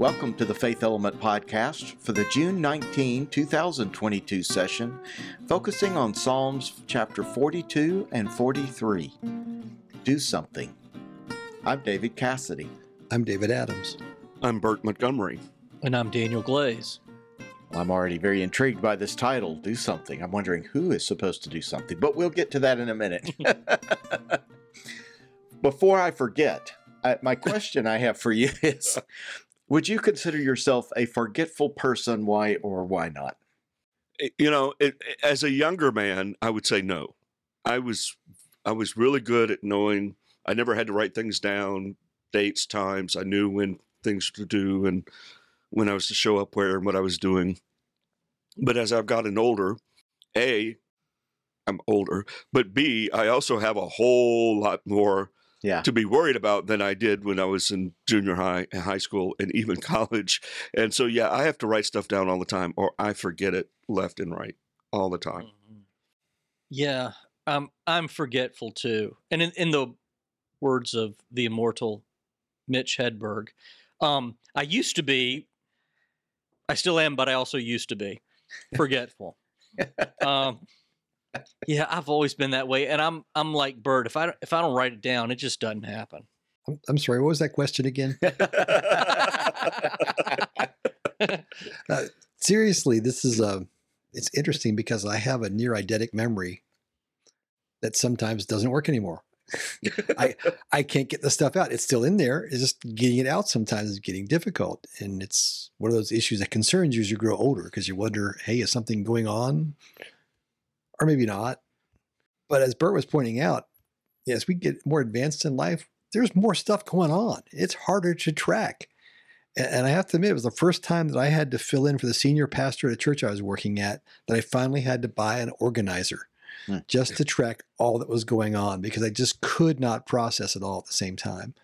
Welcome to the Faith Element Podcast for the June 19, 2022 session, focusing on Psalms chapter 42 and 43. Do something. I'm David Cassady. I'm David Adams. I'm Bert Montgomery. And I'm Daniel Glaze. I'm already very intrigued by this title, Do Something. I'm wondering who is supposed to do something, but we'll get to that in a minute. Before I forget, I, my question I have for you is Would you consider yourself a forgetful person? Why or why not? Eh, you know, it, eh, as a younger man, I would say no. I was I was really good at knowing. I never had to write things down, dates, times. I knew when things to do and when I was to show up where and what I was doing. But as I've gotten older, a I'm older, but B I also have a whole lot more yeah. to be worried about than I did when I was in junior high, and high school, and even college. And so, yeah, I have to write stuff down all the time, or I forget it left and right all the time. Mm-hmm. Yeah, um, I'm forgetful too. And in, in the words of the immortal Mitch Hedberg, um, I used to be, I still am, but I also used to be forgetful. um, yeah, I've always been that way, and I'm I'm like Bert. If I if I don't write it down, it just doesn't happen. I'm, I'm sorry. What was that question again? uh, seriously, this is a. Uh, it's interesting because I have a near eidetic memory that sometimes doesn't work anymore. I I can't get the stuff out. It's still in there. It's just getting it out sometimes is getting difficult, and it's one of those issues that concerns you as you grow older because you wonder, hey, is something going on? Or maybe not. But as Bert was pointing out, as we get more advanced in life, there's more stuff going on. It's harder to track. And I have to admit, it was the first time that I had to fill in for the senior pastor at a church I was working at that I finally had to buy an organizer hmm. just to track all that was going on because I just could not process it all at the same time.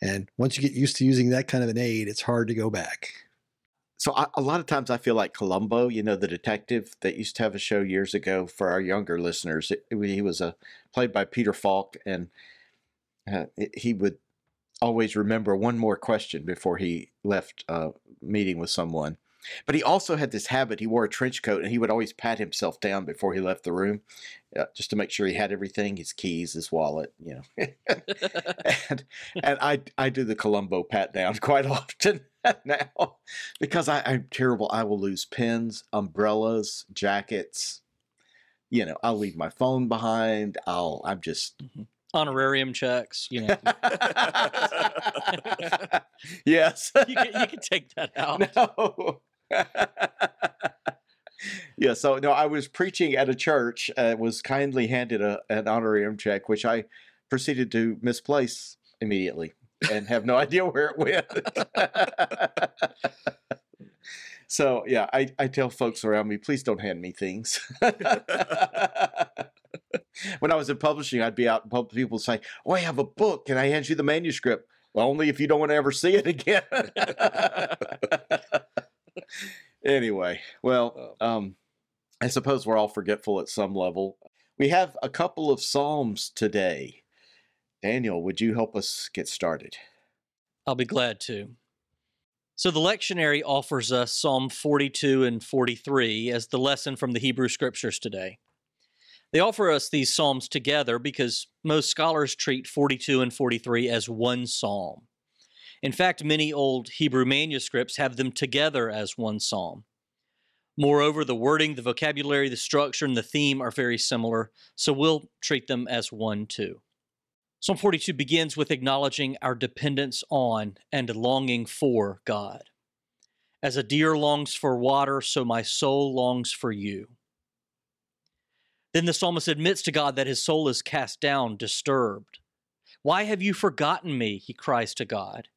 And once you get used to using that kind of an aid, it's hard to go back so I, a lot of times I feel like Columbo, you know, the detective that used to have a show years ago for our younger listeners. It, it, he was a, played by Peter Falk, and uh, it, he would always remember one more question before he left a meeting with someone. But he also had this habit. He wore a trench coat, and he would always pat himself down before he left the room, uh, just to make sure he had everything: his keys, his wallet, you know. and and I I do the Columbo pat down quite often. now because I, I'm terrible. I will lose pens, umbrellas, jackets. You know, I'll leave my phone behind. I'll. I'm just. Mm-hmm. Honorarium checks, you know. yes. you, can, you can take that out. No. yeah, so no, I was preaching at a church, uh, was kindly handed a, an honorarium check, which I proceeded to misplace immediately and have no idea where it went. so yeah, I, I tell folks around me, please don't hand me things. when I was in publishing, I'd be out and people say, "Oh, I have a book. Can I hand you the manuscript?" Well, only if you don't want to ever see it again. anyway, well, oh. um, I suppose we're all forgetful at some level. We have a couple of psalms today. Daniel, would you help us get started? I'll be glad to. So, the lectionary offers us Psalm 42 and 43 as the lesson from the Hebrew Scriptures today. They offer us these Psalms together because most scholars treat 42 and 43 as one Psalm. In fact, many old Hebrew manuscripts have them together as one Psalm. Moreover, the wording, the vocabulary, the structure, and the theme are very similar, so we'll treat them as one too. Psalm 42 begins with acknowledging our dependence on and longing for God. As a deer longs for water, so my soul longs for you. Then the psalmist admits to God that his soul is cast down, disturbed. Why have you forgotten me? He cries to God.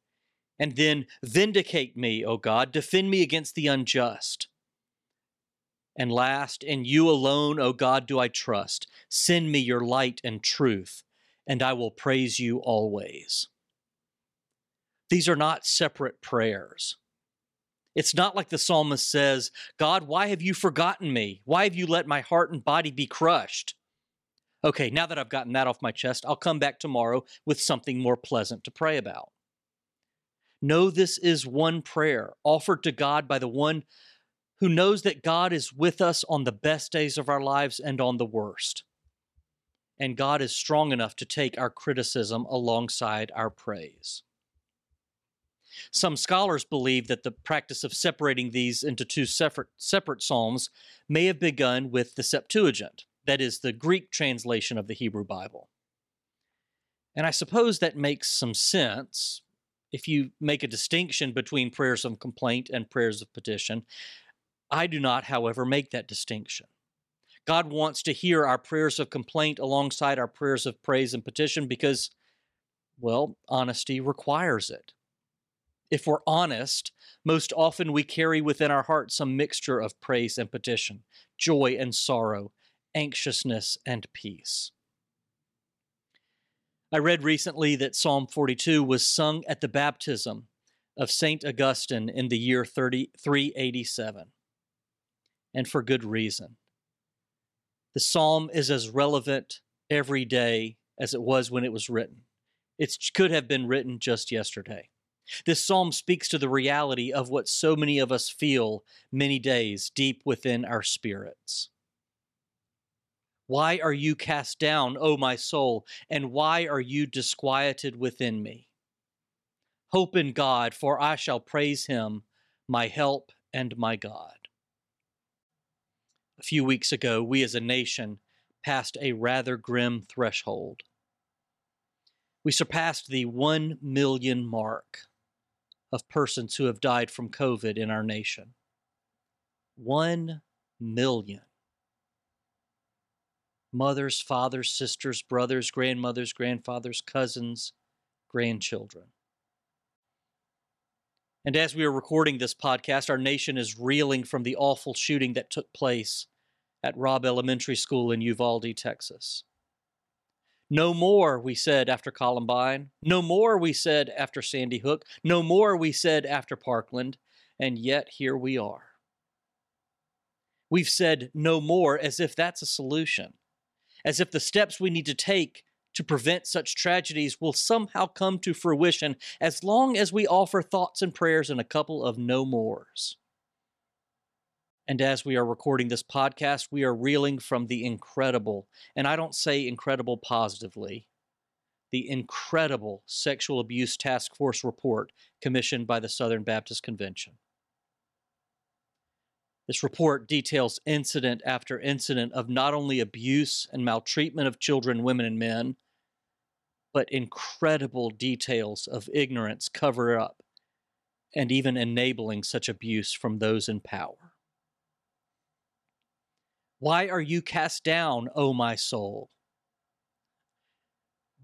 And then, vindicate me, O God, defend me against the unjust. And last, in you alone, O God, do I trust. Send me your light and truth and I will praise you always. These are not separate prayers. It's not like the psalmist says, God, why have you forgotten me? Why have you let my heart and body be crushed? Okay, now that I've gotten that off my chest, I'll come back tomorrow with something more pleasant to pray about. Know this is one prayer offered to God by the one who knows that God is with us on the best days of our lives and on the worst. And God is strong enough to take our criticism alongside our praise. Some scholars believe that the practice of separating these into two separate, separate psalms may have begun with the Septuagint, that is, the Greek translation of the Hebrew Bible. And I suppose that makes some sense if you make a distinction between prayers of complaint and prayers of petition. I do not, however, make that distinction. God wants to hear our prayers of complaint alongside our prayers of praise and petition because, well, honesty requires it. If we're honest, most often we carry within our heart some mixture of praise and petition, joy and sorrow, anxiousness and peace. I read recently that Psalm 42 was sung at the baptism of St. Augustine in the year 387, and for good reason. The psalm is as relevant every day as it was when it was written. It could have been written just yesterday. This psalm speaks to the reality of what so many of us feel many days deep within our spirits. Why are you cast down, O my soul, and why are you disquieted within me? Hope in God, for I shall praise him, my help and my God. A few weeks ago, we as a nation passed a rather grim threshold. We surpassed the 1 million mark of persons who have died from COVID in our nation. One million. Mothers, fathers, sisters, brothers, grandmothers, grandfathers, cousins, grandchildren. And as we are recording this podcast, our nation is reeling from the awful shooting that took place at Robb Elementary School in Uvalde, Texas. No more, we said after Columbine. No more, we said after Sandy Hook. No more, we said after Parkland. And yet here we are. We've said no more as if that's a solution, as if the steps we need to take to prevent such tragedies will somehow come to fruition as long as we offer thoughts and prayers and a couple of no mores. And as we are recording this podcast, we are reeling from the incredible, and I don't say incredible positively, the incredible Sexual Abuse Task Force report commissioned by the Southern Baptist Convention. This report details incident after incident of not only abuse and maltreatment of children, women, and men, but incredible details of ignorance, cover up, and even enabling such abuse from those in power. Why are you cast down, O my soul?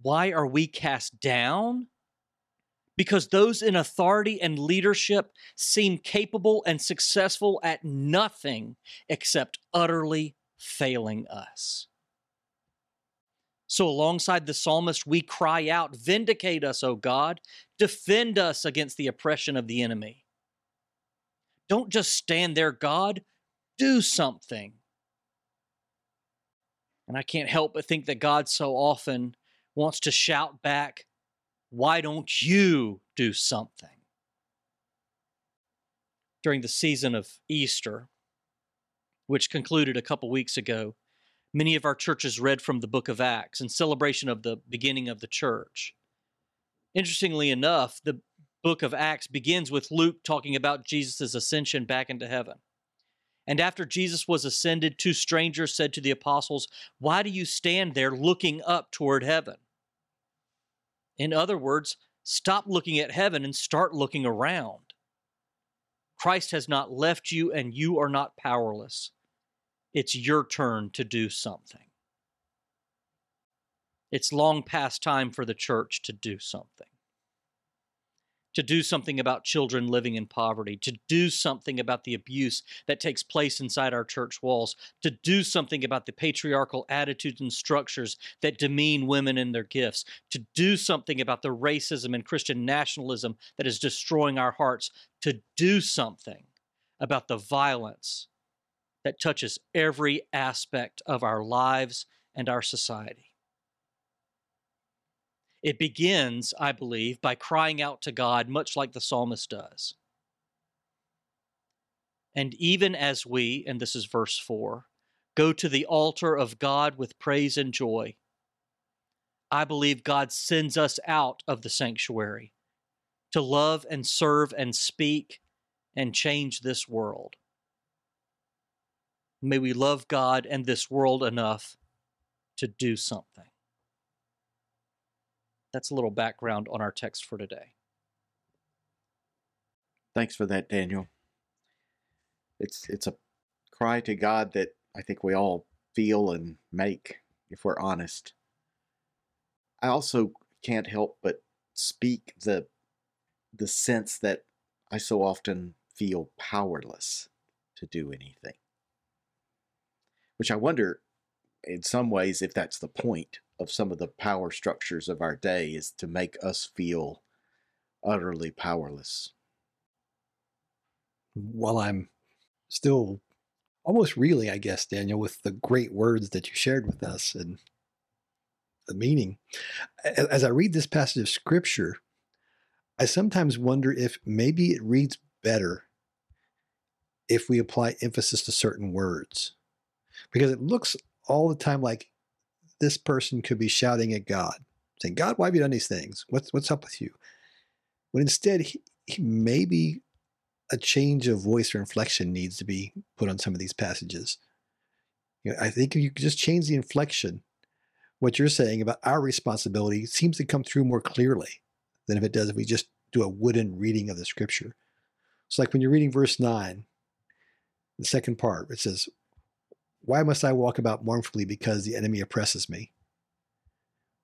Why are we cast down? Because those in authority and leadership seem capable and successful at nothing except utterly failing us. So, alongside the psalmist, we cry out, Vindicate us, O God. Defend us against the oppression of the enemy. Don't just stand there, God. Do something. And I can't help but think that God so often wants to shout back, Why don't you do something? During the season of Easter, which concluded a couple weeks ago, many of our churches read from the book of Acts in celebration of the beginning of the church. Interestingly enough, the book of Acts begins with Luke talking about Jesus' ascension back into heaven. And after Jesus was ascended, two strangers said to the apostles, Why do you stand there looking up toward heaven? In other words, stop looking at heaven and start looking around. Christ has not left you, and you are not powerless. It's your turn to do something. It's long past time for the church to do something to do something about children living in poverty, to do something about the abuse that takes place inside our church walls, to do something about the patriarchal attitudes and structures that demean women and their gifts, to do something about the racism and Christian nationalism that is destroying our hearts, to do something about the violence that touches every aspect of our lives and our society. It begins, I believe, by crying out to God, much like the psalmist does. And even as we, and this is verse 4, go to the altar of God with praise and joy, I believe God sends us out of the sanctuary to love and serve and speak and change this world. May we love God and this world enough to do something. That's a little background on our text for today. Thanks for that, Daniel. It's it's a cry to God that I think we all feel and make if we're honest. I also can't help but speak the the sense that I so often feel powerless to do anything. Which I wonder in some ways if that's the point of some of the power structures of our day is to make us feel utterly powerless. While I'm still almost really, I guess, Daniel, with the great words that you shared with us and the meaning, as I read this passage of scripture, I sometimes wonder if maybe it reads better if we apply emphasis to certain words. Because it looks all the time like this person could be shouting at God, saying, God, why have you done these things? What's, what's up with you? When instead, he, he maybe a change of voice or inflection needs to be put on some of these passages. You know, I think if you just change the inflection, what you're saying about our responsibility seems to come through more clearly than if it does if we just do a wooden reading of the scripture. It's like when you're reading verse 9, the second part, it says, Why must I walk about mournfully because the enemy oppresses me?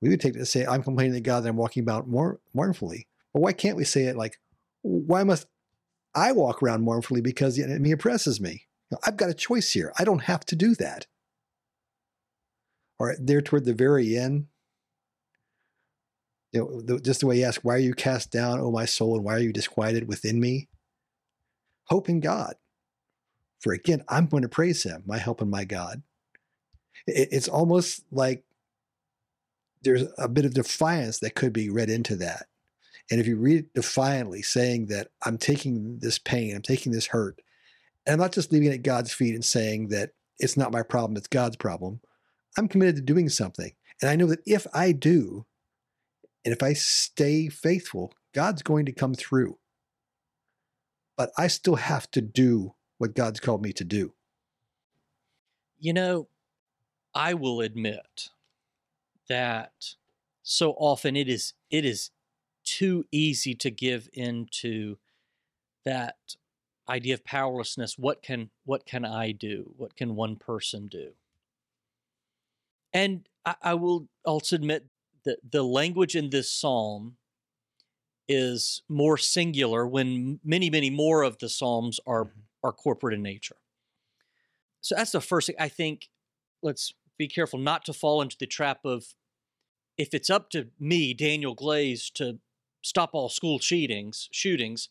We would take it to say, I'm complaining to God that I'm walking about mourn- mournfully. But why can't we say it like, Why must I walk around mournfully because the enemy oppresses me? I've got a choice here. I don't have to do that. Or there toward the very end, you know, the, just the way he asked, Why are you cast down, O my soul, and why are you disquieted within me? Hope in God. For again, I'm going to praise him, my help and my God. It's almost like there's a bit of defiance that could be read into that. And if you read it defiantly, saying that I'm taking this pain, I'm taking this hurt, and I'm not just leaving it at God's feet and saying that it's not my problem, it's God's problem. I'm committed to doing something. And I know that if I do, and if I stay faithful, God's going to come through. But I still have to do what God's called me to do. You know, I will admit that so often it is it is too easy to give into that idea of powerlessness what can what can i do what can one person do and i, I will also admit that the language in this psalm is more singular when many, many more of the psalms are Mm-hmm. Are corporate in nature. So that's the first thing. I think let's be careful not to fall into the trap of if it's up to me, Daniel Glaze, to stop all school shootings, shootings,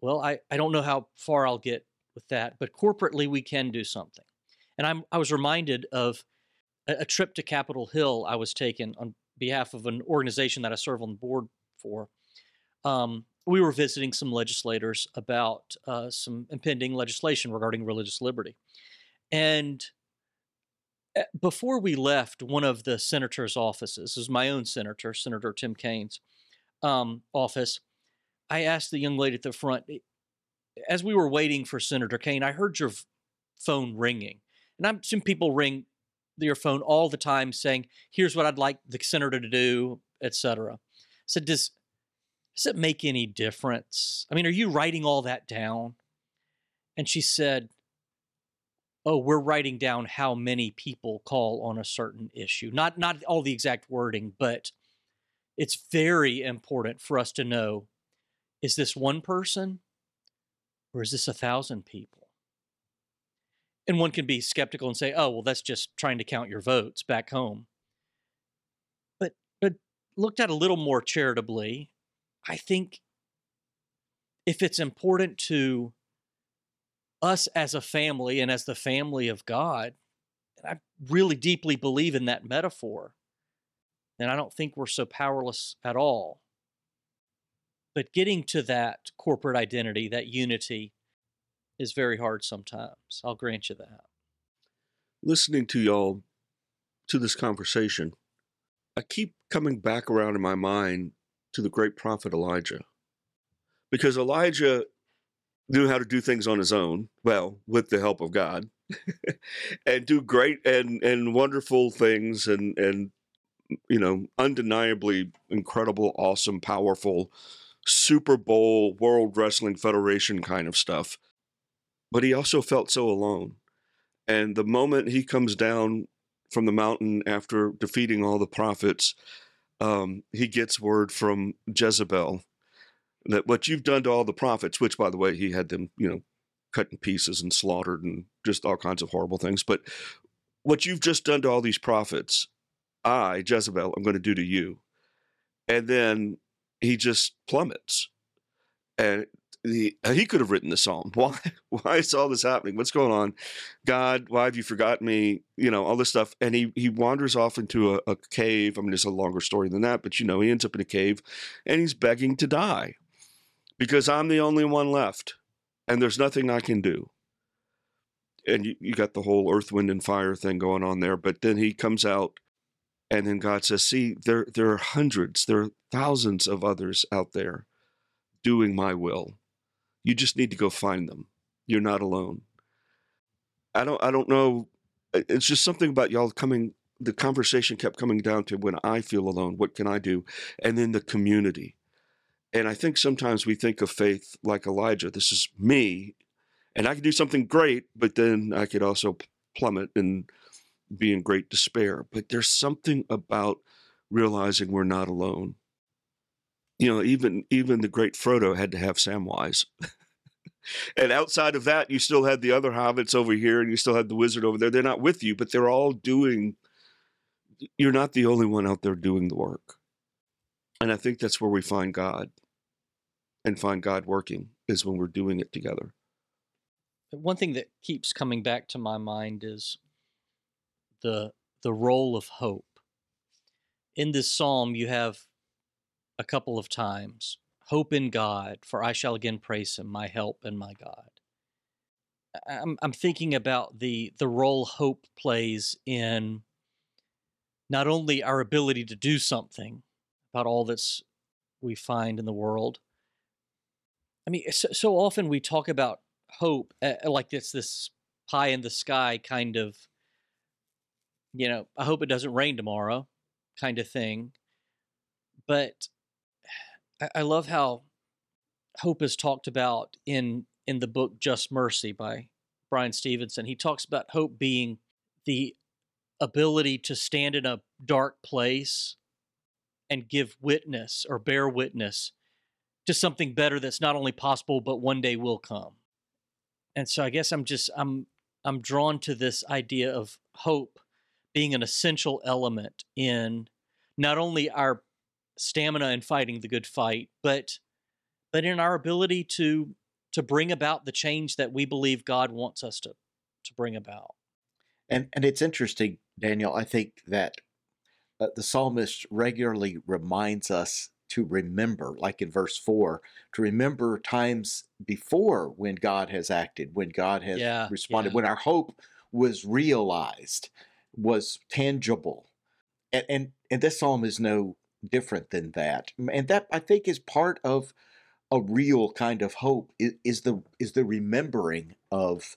well, I, I don't know how far I'll get with that, but corporately we can do something. And I'm I was reminded of a, a trip to Capitol Hill I was taken on behalf of an organization that I serve on the board for. Um, we were visiting some legislators about uh, some impending legislation regarding religious liberty. And eh, before we left one of the senator's offices, this is my own senator, Senator Tim Kaine's um, office, I asked the young lady at the front, "Eh, as we were waiting for Senator Kaine, I heard your phone ringing. And I'm some people ring your phone all the time saying, here's what I'd like the senator to do, etc. Said, does, does it make any difference? I mean, are you writing all that down? And she said, oh, we're writing down how many people call on a certain issue. Not, not all the exact wording, but it's very important for us to know, is this one person or is this a thousand people? And one can be skeptical and say, oh, well, that's just trying to count your votes back home. But, but looked at a little more charitably, I think if it's important to us as a family and as the family of God, and I really deeply believe in that metaphor, then I don't think we're so powerless at all. But getting to that corporate identity, that unity, is very hard sometimes. I'll grant you that. Listening to y'all, to this conversation, I keep coming back around in my mind to the great prophet Elijah. Because Elijah knew how to do things on his own, well, with the help of God, and do great and, and wonderful things and, and, you know, undeniably incredible, awesome, powerful, Super Bowl, World Wrestling Federation kind of stuff. But he also felt so alone. And the moment he comes down from the mountain after defeating all the prophets, um, he gets word from Jezebel that what you've done to all the prophets, which by the way, he had them, you know, cut in pieces and slaughtered and just all kinds of horrible things. But what you've just done to all these prophets, I, Jezebel, I'm going to do to you. And then he just plummets. And the, uh, he could have written the psalm. Why? Why is all this happening? What's going on? God, why have you forgotten me? You know all this stuff, and he he wanders off into a, a cave. I mean, it's a longer story than that, but you know he ends up in a cave, and he's begging to die because I'm the only one left, and there's nothing I can do. And you, you got the whole earth, wind, and fire thing going on there. But then he comes out, and then God says, "See, there there are hundreds, there are thousands of others out there." doing my will you just need to go find them. You're not alone. I don't I don't know. It's just something about y'all coming the conversation kept coming down to when I feel alone, what can I do? And then the community. And I think sometimes we think of faith like Elijah. This is me, and I can do something great, but then I could also plummet and be in great despair. But there's something about realizing we're not alone you know, even even the great Frodo had to have Samwise. and outside of that, you still had the other hobbits over here, and you still had the wizard over there. They're not with you, but they're all doing. You're not the only one out there doing the work, and I think that's where we find God, and find God working is when we're doing it together. One thing that keeps coming back to my mind is the the role of hope. In this psalm, you have a couple of times. Hope in God, for I shall again praise him, my help and my God. I'm, I'm thinking about the, the role hope plays in not only our ability to do something about all that's we find in the world. I mean, so, so often we talk about hope uh, like it's this pie in the sky kind of, you know, I hope it doesn't rain tomorrow kind of thing. But I, love how hope is talked about in in the book Just Mercy by Bryan Stevenson. He talks about hope being the ability to stand in a dark place and give witness or bear witness to something better that's not only possible but one day will come. And so I guess I'm just I'm I'm drawn to this idea of hope being an essential element in not only our stamina in fighting the good fight, but but in our ability to to bring about the change that we believe God wants us to to bring about. And and it's interesting, Daniel. I think that uh, the psalmist regularly reminds us to remember, like in verse four, to remember times before when God has acted, when God has yeah, responded, yeah. when our hope was realized, was tangible. And, and and this psalm is no different than that. And that I think is part of a real kind of hope is, is the is the remembering of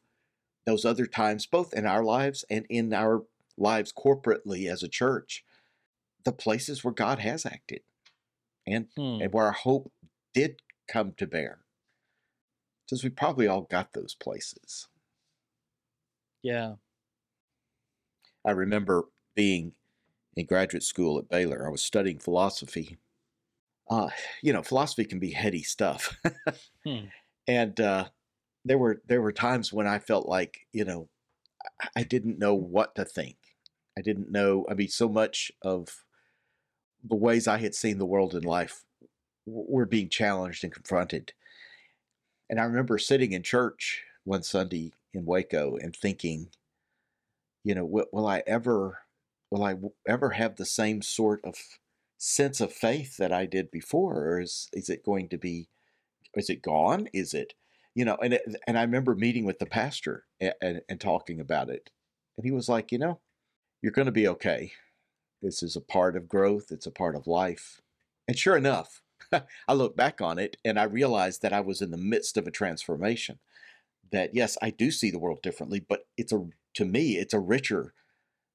those other times, both in our lives and in our lives corporately as a church, the places where God has acted and, hmm. and where our hope did come to bear. Because we probably all got those places. Yeah. I remember being in graduate school at Baylor. I was studying philosophy. Uh, you know, philosophy can be heady stuff, hmm. and uh, there were there were times when I felt like you know I didn't know what to think. I didn't know. I mean, so much of the ways I had seen the world in life were being challenged and confronted. And I remember sitting in church one Sunday in Waco and thinking, you know, will, will I ever will I ever have the same sort of sense of faith that I did before, or is is it going to be, is it gone? Is it, you know? And it, and I remember meeting with the pastor and, and, and talking about it, and he was like, you know, you're going to be okay. This is a part of growth. It's a part of life. And sure enough, I look back on it and I realized that I was in the midst of a transformation. That yes, I do see the world differently, but it's a to me it's a richer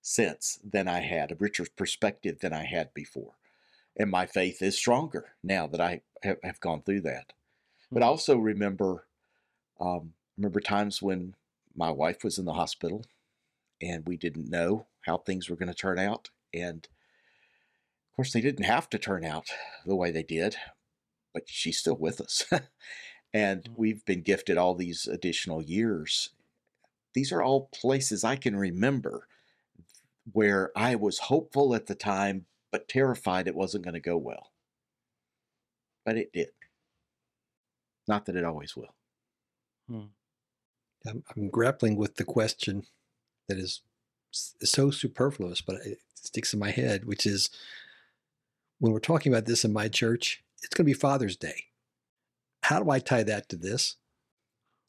sense than I had, a richer perspective than I had before. And my faith is stronger now that I have, gone through that. But I also remember um, remember times when my wife was in the hospital and we didn't know how things were going to turn out. And of course, they didn't have to turn out the way they did, but she's still with us. and Mm. we've been gifted all these additional years. These are all places I can remember where I was hopeful at the time, but terrified it wasn't going to go well. But it did. Not that it always will. Hmm. I'm, I'm grappling with the question that is so superfluous, but it sticks in my head, which is when we're talking about this in my church, it's going to be Father's Day. How do I tie that to this?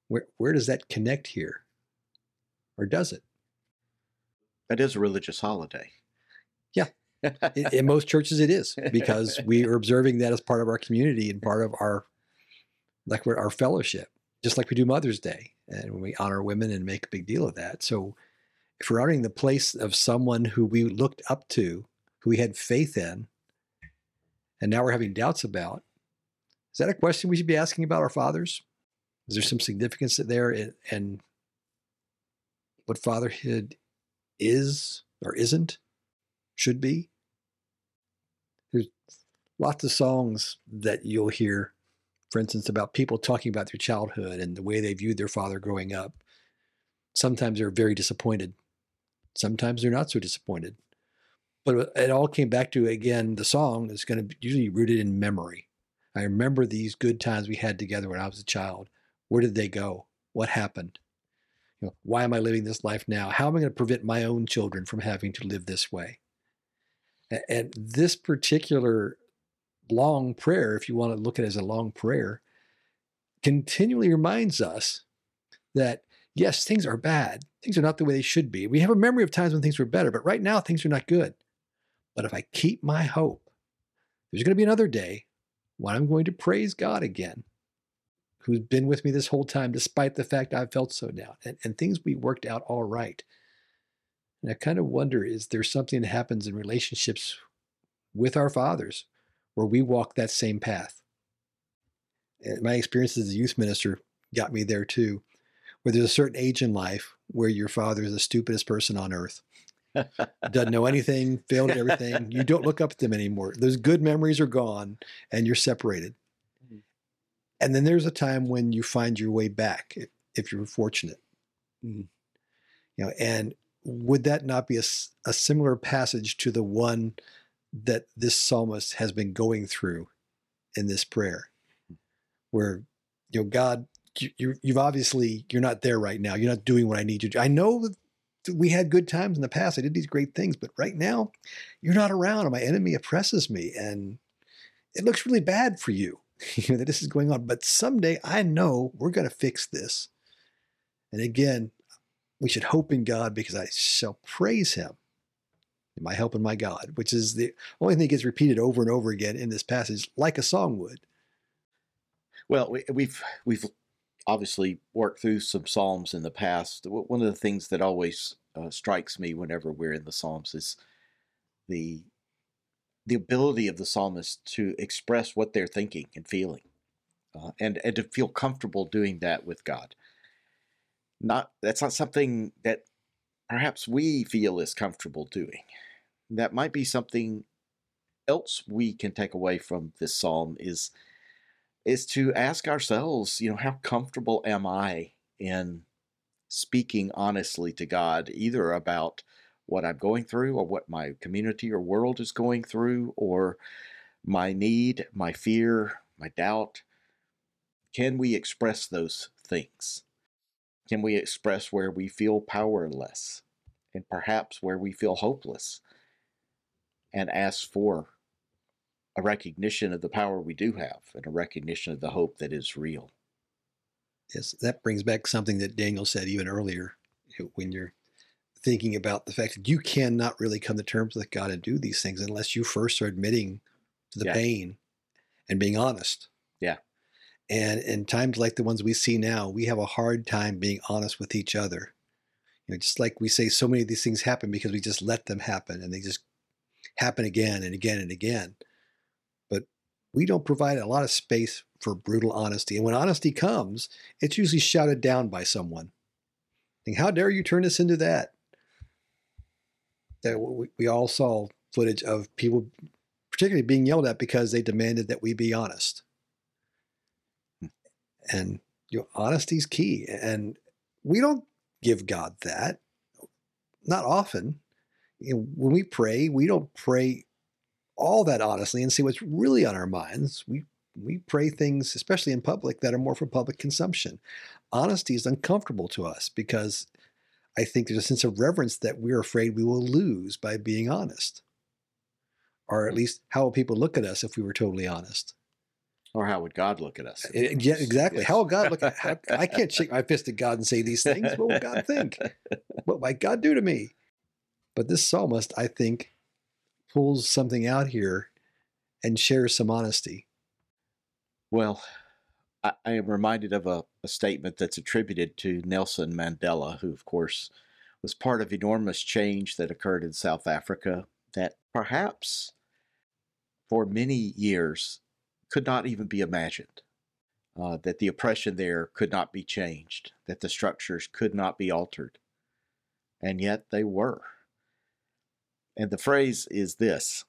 Where, where does that connect here? Or does it? That is a religious holiday. Yeah. In, in most churches, it is because we are observing that as part of our community and part of our, like we're- our fellowship, just like we do Mother's Day, and we honor women and make a big deal of that. So, if we're honoring the place of someone who we looked up to, who we had faith in, and now we're having doubts about, is that a question we should be asking about our fathers? Is there some significance there in what fatherhood is or isn't, should be? There's lots of songs that you'll hear, for instance, about people talking about their childhood and the way they viewed their father growing up. Sometimes they're very disappointed. Sometimes they're not so disappointed. But it all came back to again, the song is going to be usually rooted in memory. I remember these good times we had together when I was a child. Where did they go? What happened? You know, why am I living this life now? How am I going to prevent my own children from having to live this way? And this particular long prayer, if you want to look at it as a long prayer, continually reminds us that yes, things are bad. Things are not the way they should be. We have a memory of times when things were better, but right now things are not good. But if I keep my hope, there's going to be another day when I'm going to praise God again, who's been with me this whole time, despite the fact I've felt so down. And, and things we worked out all right. And I kind of wonder is there something that happens in relationships with our fathers where we walk that same path? And my experience as a youth minister got me there too, where there's a certain age in life where your father is the stupidest person on earth doesn't know anything, failed at everything. You don't look up at them anymore. Those good memories are gone and you're separated. And then there's a time when you find your way back if, if you're fortunate. Mhm. You know, and would that not be a similar passage to the one that this psalmist has been going through in this prayer? Where, you know, God, you, you've obviously, you're not there right now. You're not doing what I need you to. I know we had good times in the past. I did these great things, but right now you're not around and my enemy oppresses me and it looks really bad for you, you know, that this is going on. But someday I know we're going to fix this. And again, we should hope in God because I shall praise him in my help in my God, which is the only thing that gets repeated over and over again in this passage, like a song would. Well, we, we've we've obviously worked through some psalms in the past. One of the things that always uh, strikes me whenever we're in the psalms is the the ability of the psalmist to express what they're thinking and feeling, uh, and and to feel comfortable doing that with God. Not that's not something that perhaps we feel is comfortable doing. That might be something else we can take away from this psalm is is to ask ourselves, you know, how comfortable am I in speaking honestly to God, either about what I'm going through or what my community or world is going through or my need, my fear, my doubt. Can we express those things? Can we express where we feel powerless and perhaps where we feel hopeless? and ask for a recognition of the power we do have and a recognition of the hope that is real. Yes, that brings back something that Daniel said even earlier when you're thinking about the fact that you cannot really come to terms with God and do these things unless you first are admitting to the Yeah. pain and being honest. Yeah. And in times like the ones we see now, we have a hard time being honest with each other. You know, just like we say so many of these things happen because we just let them happen and they just happen again and again and again. But we don't provide a lot of space for brutal honesty. And when honesty comes, it's usually shouted down by someone. Think, how dare you turn this into that? That we, we all saw footage of people, particularly being yelled at because they demanded that we be honest. Hmm. And you know, honesty is key. And we don't give God that. Not often. You know, when we pray, we don't pray all that honestly and see what's really on our minds. We we pray things, especially in public, that are more for public consumption. Honesty is uncomfortable to us because I think there's a sense of reverence that we're afraid we will lose by being honest. Or at least, how will people look at us if we were totally honest? Or how would God look at us? Eh, Yeah, exactly. Yes. How will God look at how, I can't shake my fist at God and say these things. What will God think? What might God do to me? But this psalmist, I think, pulls something out here and shares some honesty. Well, I, I am reminded of a, a statement that's attributed to Nelson Mandela, who, of course, was part of enormous change that occurred in South Africa that perhaps for many years could not even be imagined. Uh, that the oppression there could not be changed, that the structures could not be altered. And yet they were. And the phrase is this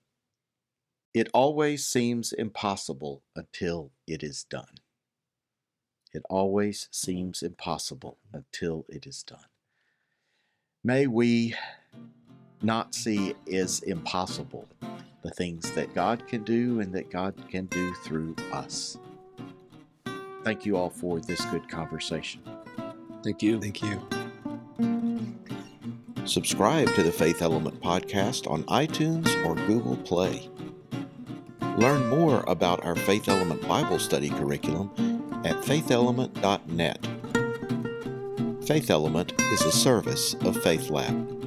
it always seems impossible until it is done. It always seems impossible until it is done. May we not see as impossible the things that God can do and that God can do through us. Thank you all for this good conversation. Thank you. Thank you. Subscribe to the Faith Element podcast on iTunes or Google Play. Learn more about our Faith Element Bible study curriculum at faithelement.net. Faith Element is a service of Faith Lab.